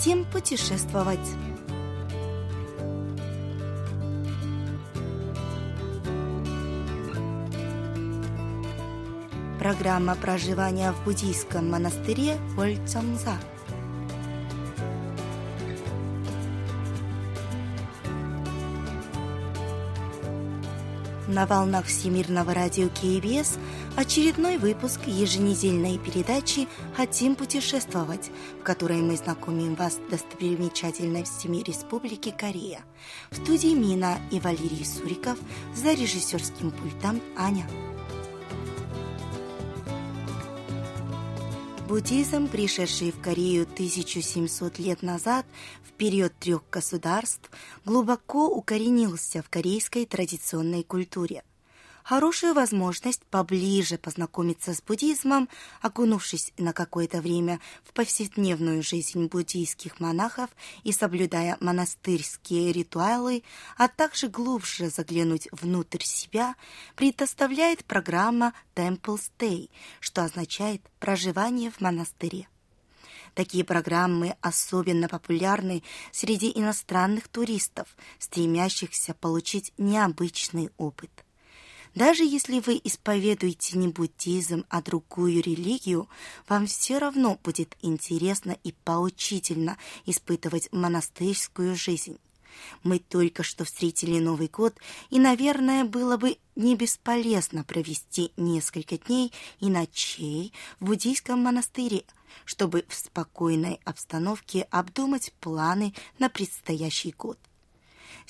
Хотим путешествовать. Программа проживания в буддийском монастыре Вольцонза. На волнах Всемирного радио КБС очередной выпуск еженедельной передачи «Хотим путешествовать», в которой мы знакомим вас с достопримечательностями Республики Корея. В студии Мина и Валерий Суриков за режиссерским пультом Аня. Буддизм, пришедший в Корею 1700 лет назад, в период трех государств, глубоко укоренился в корейской традиционной культуре хорошую возможность поближе познакомиться с буддизмом, окунувшись на какое-то время в повседневную жизнь буддийских монахов и соблюдая монастырские ритуалы, а также глубже заглянуть внутрь себя, предоставляет программа Temple Stay, что означает проживание в монастыре. Такие программы особенно популярны среди иностранных туристов, стремящихся получить необычный опыт – даже если вы исповедуете не буддизм, а другую религию, вам все равно будет интересно и поучительно испытывать монастырскую жизнь. Мы только что встретили Новый год, и, наверное, было бы не бесполезно провести несколько дней и ночей в буддийском монастыре, чтобы в спокойной обстановке обдумать планы на предстоящий год.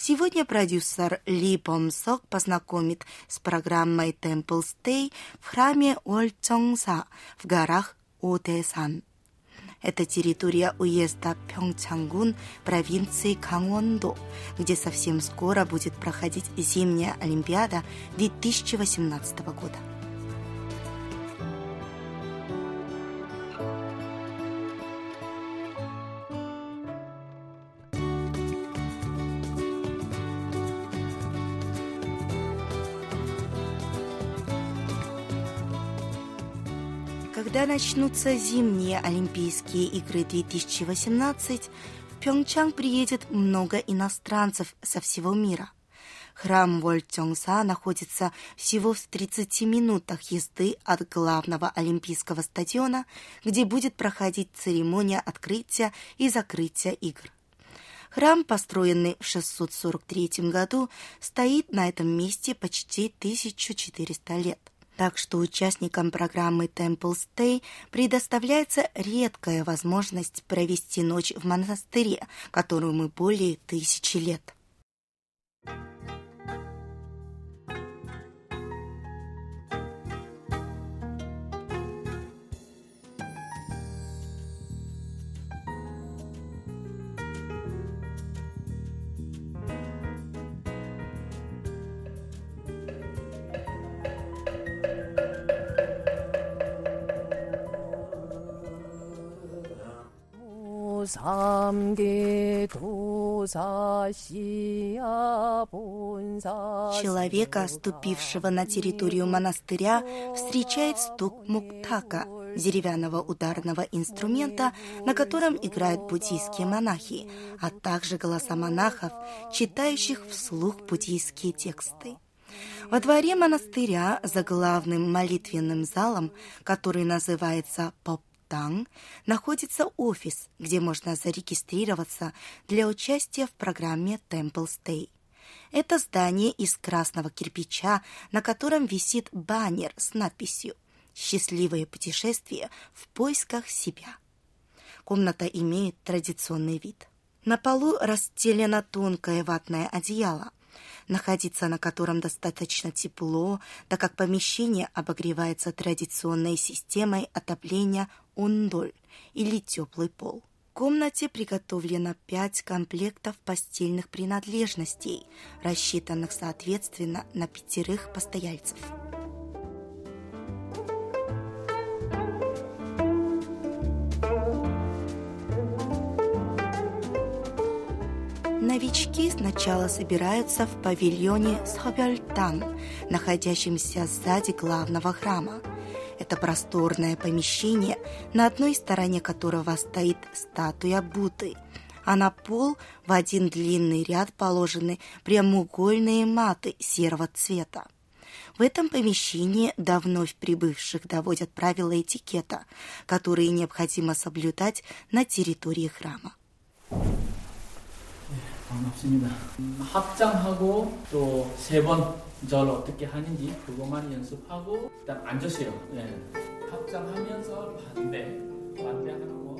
Сегодня продюсер Ли Помсок познакомит с программой Temple Stay в храме Ольчонса в горах Отэсан. Это территория уезда Пьончангун провинции Кангвондо, где совсем скоро будет проходить зимняя Олимпиада 2018 года. Когда начнутся зимние Олимпийские игры 2018, в Пьончан приедет много иностранцев со всего мира. Храм Вольчонса находится всего в 30 минутах езды от главного Олимпийского стадиона, где будет проходить церемония открытия и закрытия игр. Храм, построенный в 643 году, стоит на этом месте почти 1400 лет. Так что участникам программы Temple Stay предоставляется редкая возможность провести ночь в монастыре, которому более тысячи лет. Человека, ступившего на территорию монастыря, встречает стук муктака, деревянного ударного инструмента, на котором играют буддийские монахи, а также голоса монахов, читающих вслух буддийские тексты. Во дворе монастыря за главным молитвенным залом, который называется Поп там находится офис, где можно зарегистрироваться для участия в программе Temple Stay. Это здание из красного кирпича, на котором висит баннер с надписью «Счастливое путешествие в поисках себя». Комната имеет традиционный вид. На полу расстелено тонкое ватное одеяло, находиться на котором достаточно тепло, так как помещение обогревается традиционной системой отопления ундоль или теплый пол. В комнате приготовлено пять комплектов постельных принадлежностей, рассчитанных соответственно на пятерых постояльцев. Новички сначала собираются в павильоне Схобельтан, находящемся сзади главного храма. Это просторное помещение, на одной стороне которого стоит статуя Будды, а на пол в один длинный ряд положены прямоугольные маты серого цвета. В этом помещении до вновь прибывших доводят правила этикета, которые необходимо соблюдать на территории храма. 반갑습니다. 합장하고 또 세 번 절 어떻게 하는지 그것만 연습하고 일단 앉으세요. 예. 합장하면서 반대, 반대하는 거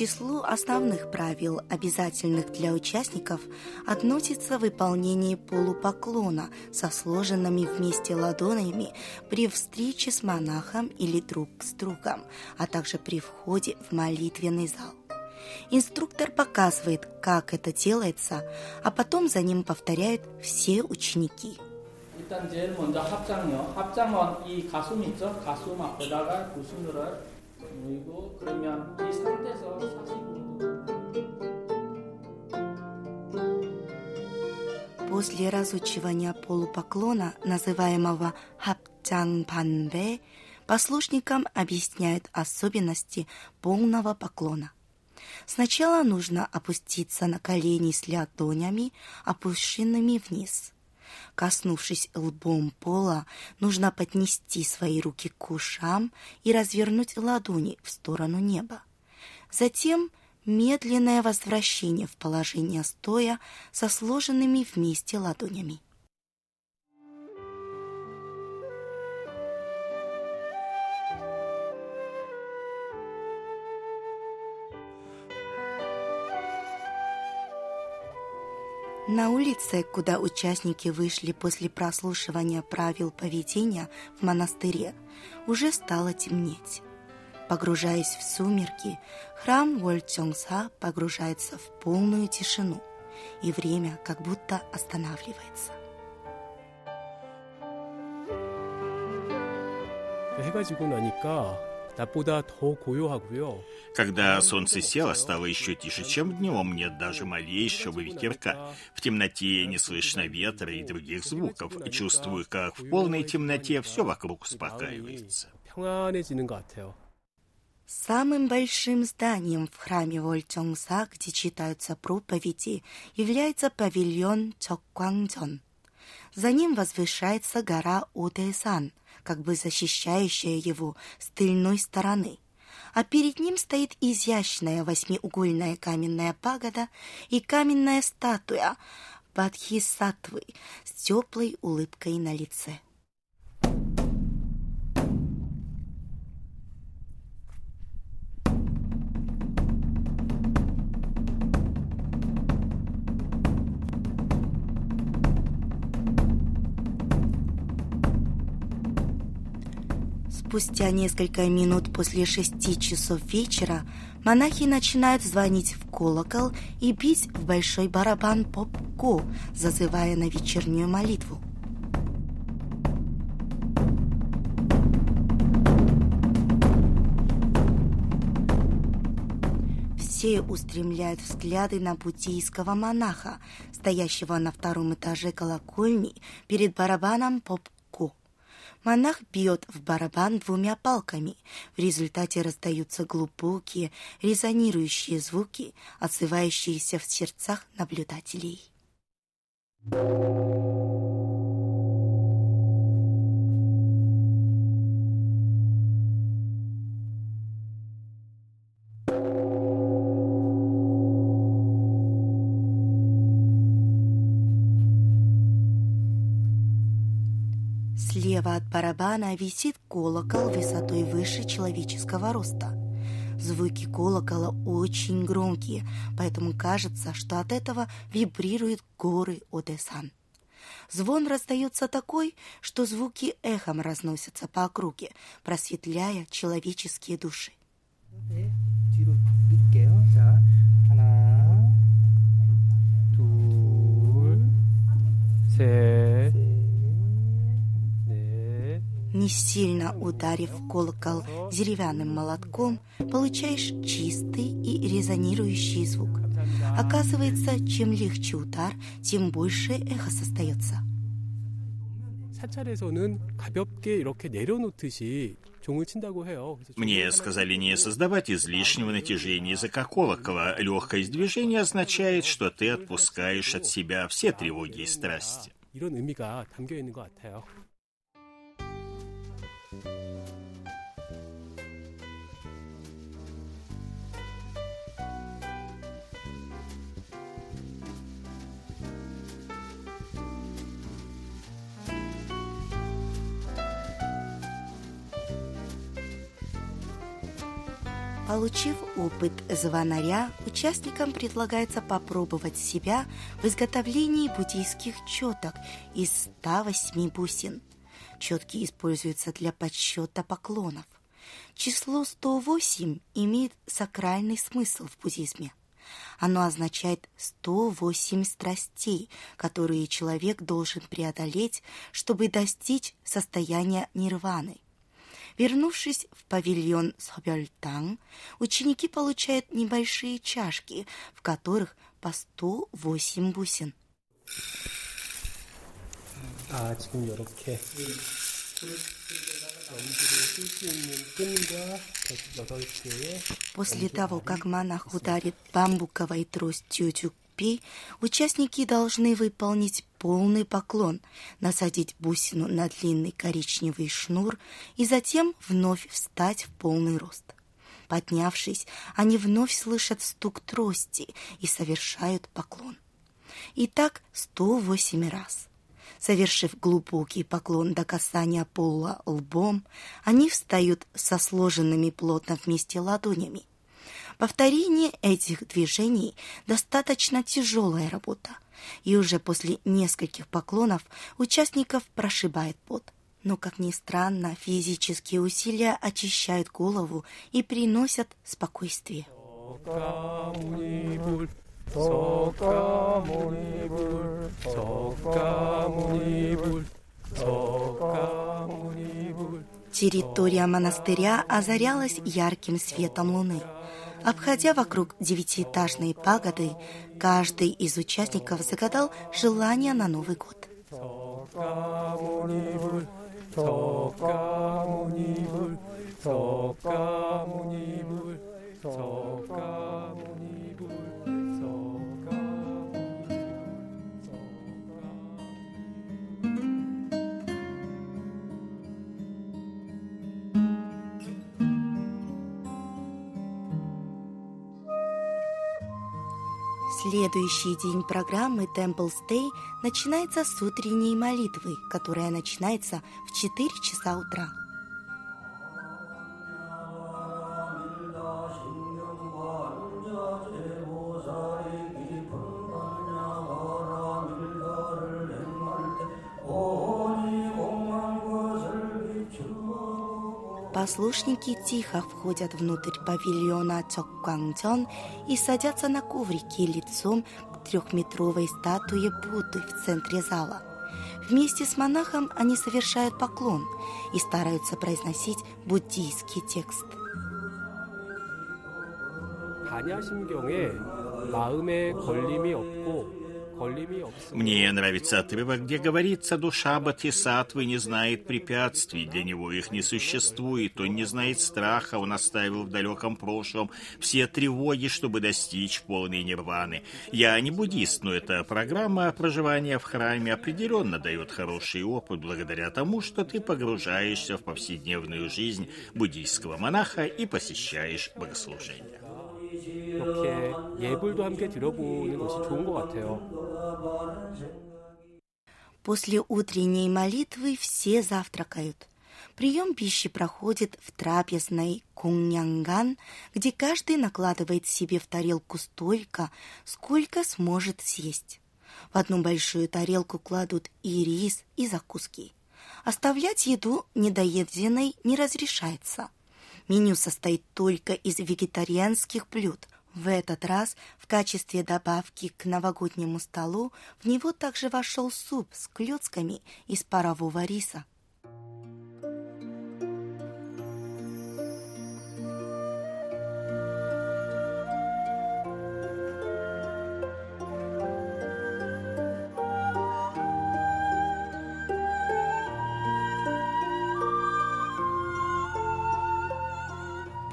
числу основных правил, обязательных для участников, относится выполнение полупоклона со сложенными вместе ладонями при встрече с монахом или друг с другом, а также при входе в молитвенный зал. Инструктор показывает, как это делается, а потом за ним повторяют все ученики. 일단 제일 먼저 합장요. 합장은 이 가슴 있죠? 가슴 앞에다가 두 손으 로 모이고 그러면 이 상태에서 45도 После разучивания полупоклона, называемого хапчан панбе, послушникам объясняют особенности полного поклона. Сначала нужно опуститься на колени с ладонями, опущенными вниз. Коснувшись лбом пола, нужно поднести свои руки к ушам и развернуть ладони в сторону неба. Затем медленное возвращение в положение стоя со сложенными вместе ладонями. На улице, куда участники вышли после прослушивания правил поведения в монастыре, уже стало темнеть. Погружаясь в сумерки, храм Вольчонгса погружается в полную тишину, и время как будто останавливается. 해가 지고 나니까 когда солнце село, стало еще тише, чем днем, нет даже малейшего ветерка. В темноте не слышно ветра и других звуков. Чувствую, как в полной темноте все вокруг успокаивается. Самым большим зданием в храме Вольчонгса, где читаются проповеди, является павильон Чокквангдзон – за ним возвышается гора Одэсан, как бы защищающая его с тыльной стороны. А перед ним стоит изящная восьмиугольная каменная пагода и каменная статуя Бадхисатвы с теплой улыбкой на лице. Спустя несколько минут после шести часов вечера монахи начинают звонить в колокол и бить в большой барабан попко, зазывая на вечернюю молитву. Все устремляют взгляды на буддийского монаха, стоящего на втором этаже колокольни перед барабаном попко. Монах бьет в барабан двумя палками. В результате раздаются глубокие, резонирующие звуки, отзывающиеся в сердцах наблюдателей. Слева от барабана висит колокол высотой выше человеческого роста. Звуки колокола очень громкие, поэтому кажется, что от этого вибрируют горы Одессан. Звон раздается такой, что звуки эхом разносятся по округе, просветляя человеческие души. 네, не сильно ударив колокол деревянным молотком, получаешь чистый и резонирующий звук. Оказывается, чем легче удар, тем больше эхо создается. Мне сказали не создавать излишнего натяжения за колокола. Легкое движение означает, что ты отпускаешь от себя все тревоги и страсти. Получив опыт звонаря, участникам предлагается попробовать себя в изготовлении буддийских четок из 108 бусин. Четки используются для подсчета поклонов. Число 108 имеет сакральный смысл в буддизме. Оно означает 108 страстей, которые человек должен преодолеть, чтобы достичь состояния нирваны. Вернувшись в павильон Собельтang, ученики получают небольшие чашки, в которых по 108 бусин. 아 지금 이렇게 연기를 쓸 수 있는 끈과 여덟 개의 После того, как монах ударит бамбуковой тростью джукпи, участники должны выполнить полный поклон, насадить бусину на длинный коричневый шнур и затем вновь встать в полный рост. Поднявшись, они вновь слышат стук трости и совершают поклон. И так 108 раз. – Совершив глубокий поклон до касания пола лбом, они встают со сложенными плотно вместе ладонями. Повторение этих движений – достаточно тяжелая работа, и уже после нескольких поклонов участников прошибает пот. Но, как ни странно, физические усилия очищают голову и приносят спокойствие. 석가모니불 석가모니불 석가모니불 Территория монастыря озарялась ярким светом луны. Обходя вокруг девятиэтажной пагоды, каждый из участников загадал желание на Новый год. 석가모니 Следующий день программы Temple Stay начинается с утренней молитвы, которая начинается в 4 часа утра. Послушники тихо входят внутрь павильона Чокквангчон и садятся на коврики лицом к трехметровой статуе Будды в центре зала. Вместе с монахом они совершают поклон и стараются произносить буддийский текст. 반야심경에 마음에 걸림이 없고 걸림이 없으면 мне нравится отрывок, где говорится, душа Бодхисаттвы не знает препятствий, для него их не существует, он не знает страха, он оставил в далеком прошлом все тревоги, чтобы достичь полной нирваны. Я не буддист, но эта программа проживания в храме определенно дает хороший опыт благодаря тому, что ты погружаешься в повседневную жизнь буддийского монаха и посещаешь богослужения. 이렇게 예불도 함께 드려보는 것이 좋은 것 같아요. После утренней молитвы все завтракают. Прием пищи проходит в трапезной Куньянган, где каждый накладывает себе в тарелку столько, сколько сможет съесть. В одну большую тарелку кладут и рис, и закуски. Оставлять еду недоеденной не разрешается. Меню состоит только из вегетарианских блюд. В этот раз в качестве добавки к новогоднему столу в него также вошел суп с клетками из парового риса.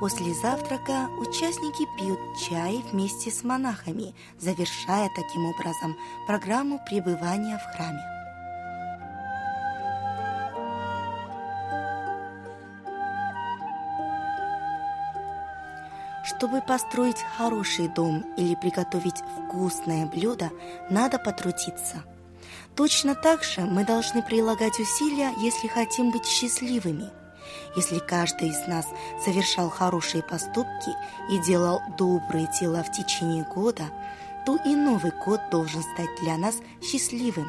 После завтрака участники пьют чай вместе с монахами, завершая таким образом программу пребывания в храме. Чтобы построить хороший дом или приготовить вкусное блюдо, надо потрудиться. Точно так же мы должны прилагать усилия, если хотим быть счастливыми. Если каждый из нас совершал хорошие поступки и делал добрые дела в течение года, то и Новый год должен стать для нас счастливым.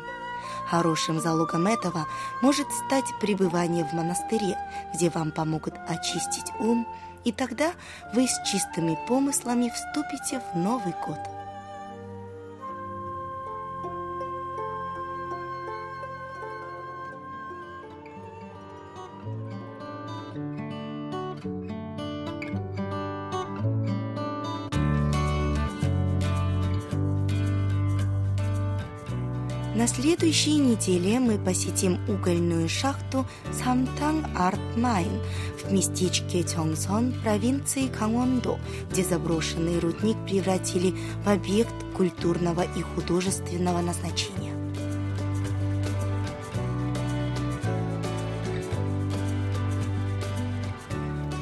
Хорошим залогом этого может стать пребывание в монастыре, где вам помогут очистить ум, и тогда вы с чистыми помыслами вступите в Новый год. Следующей неделе мы посетим угольную шахту Самтang Арт Майн в местечке Чонсон провинции Кангвондо, где заброшенный рудник превратили в объект культурного и художественного назначения.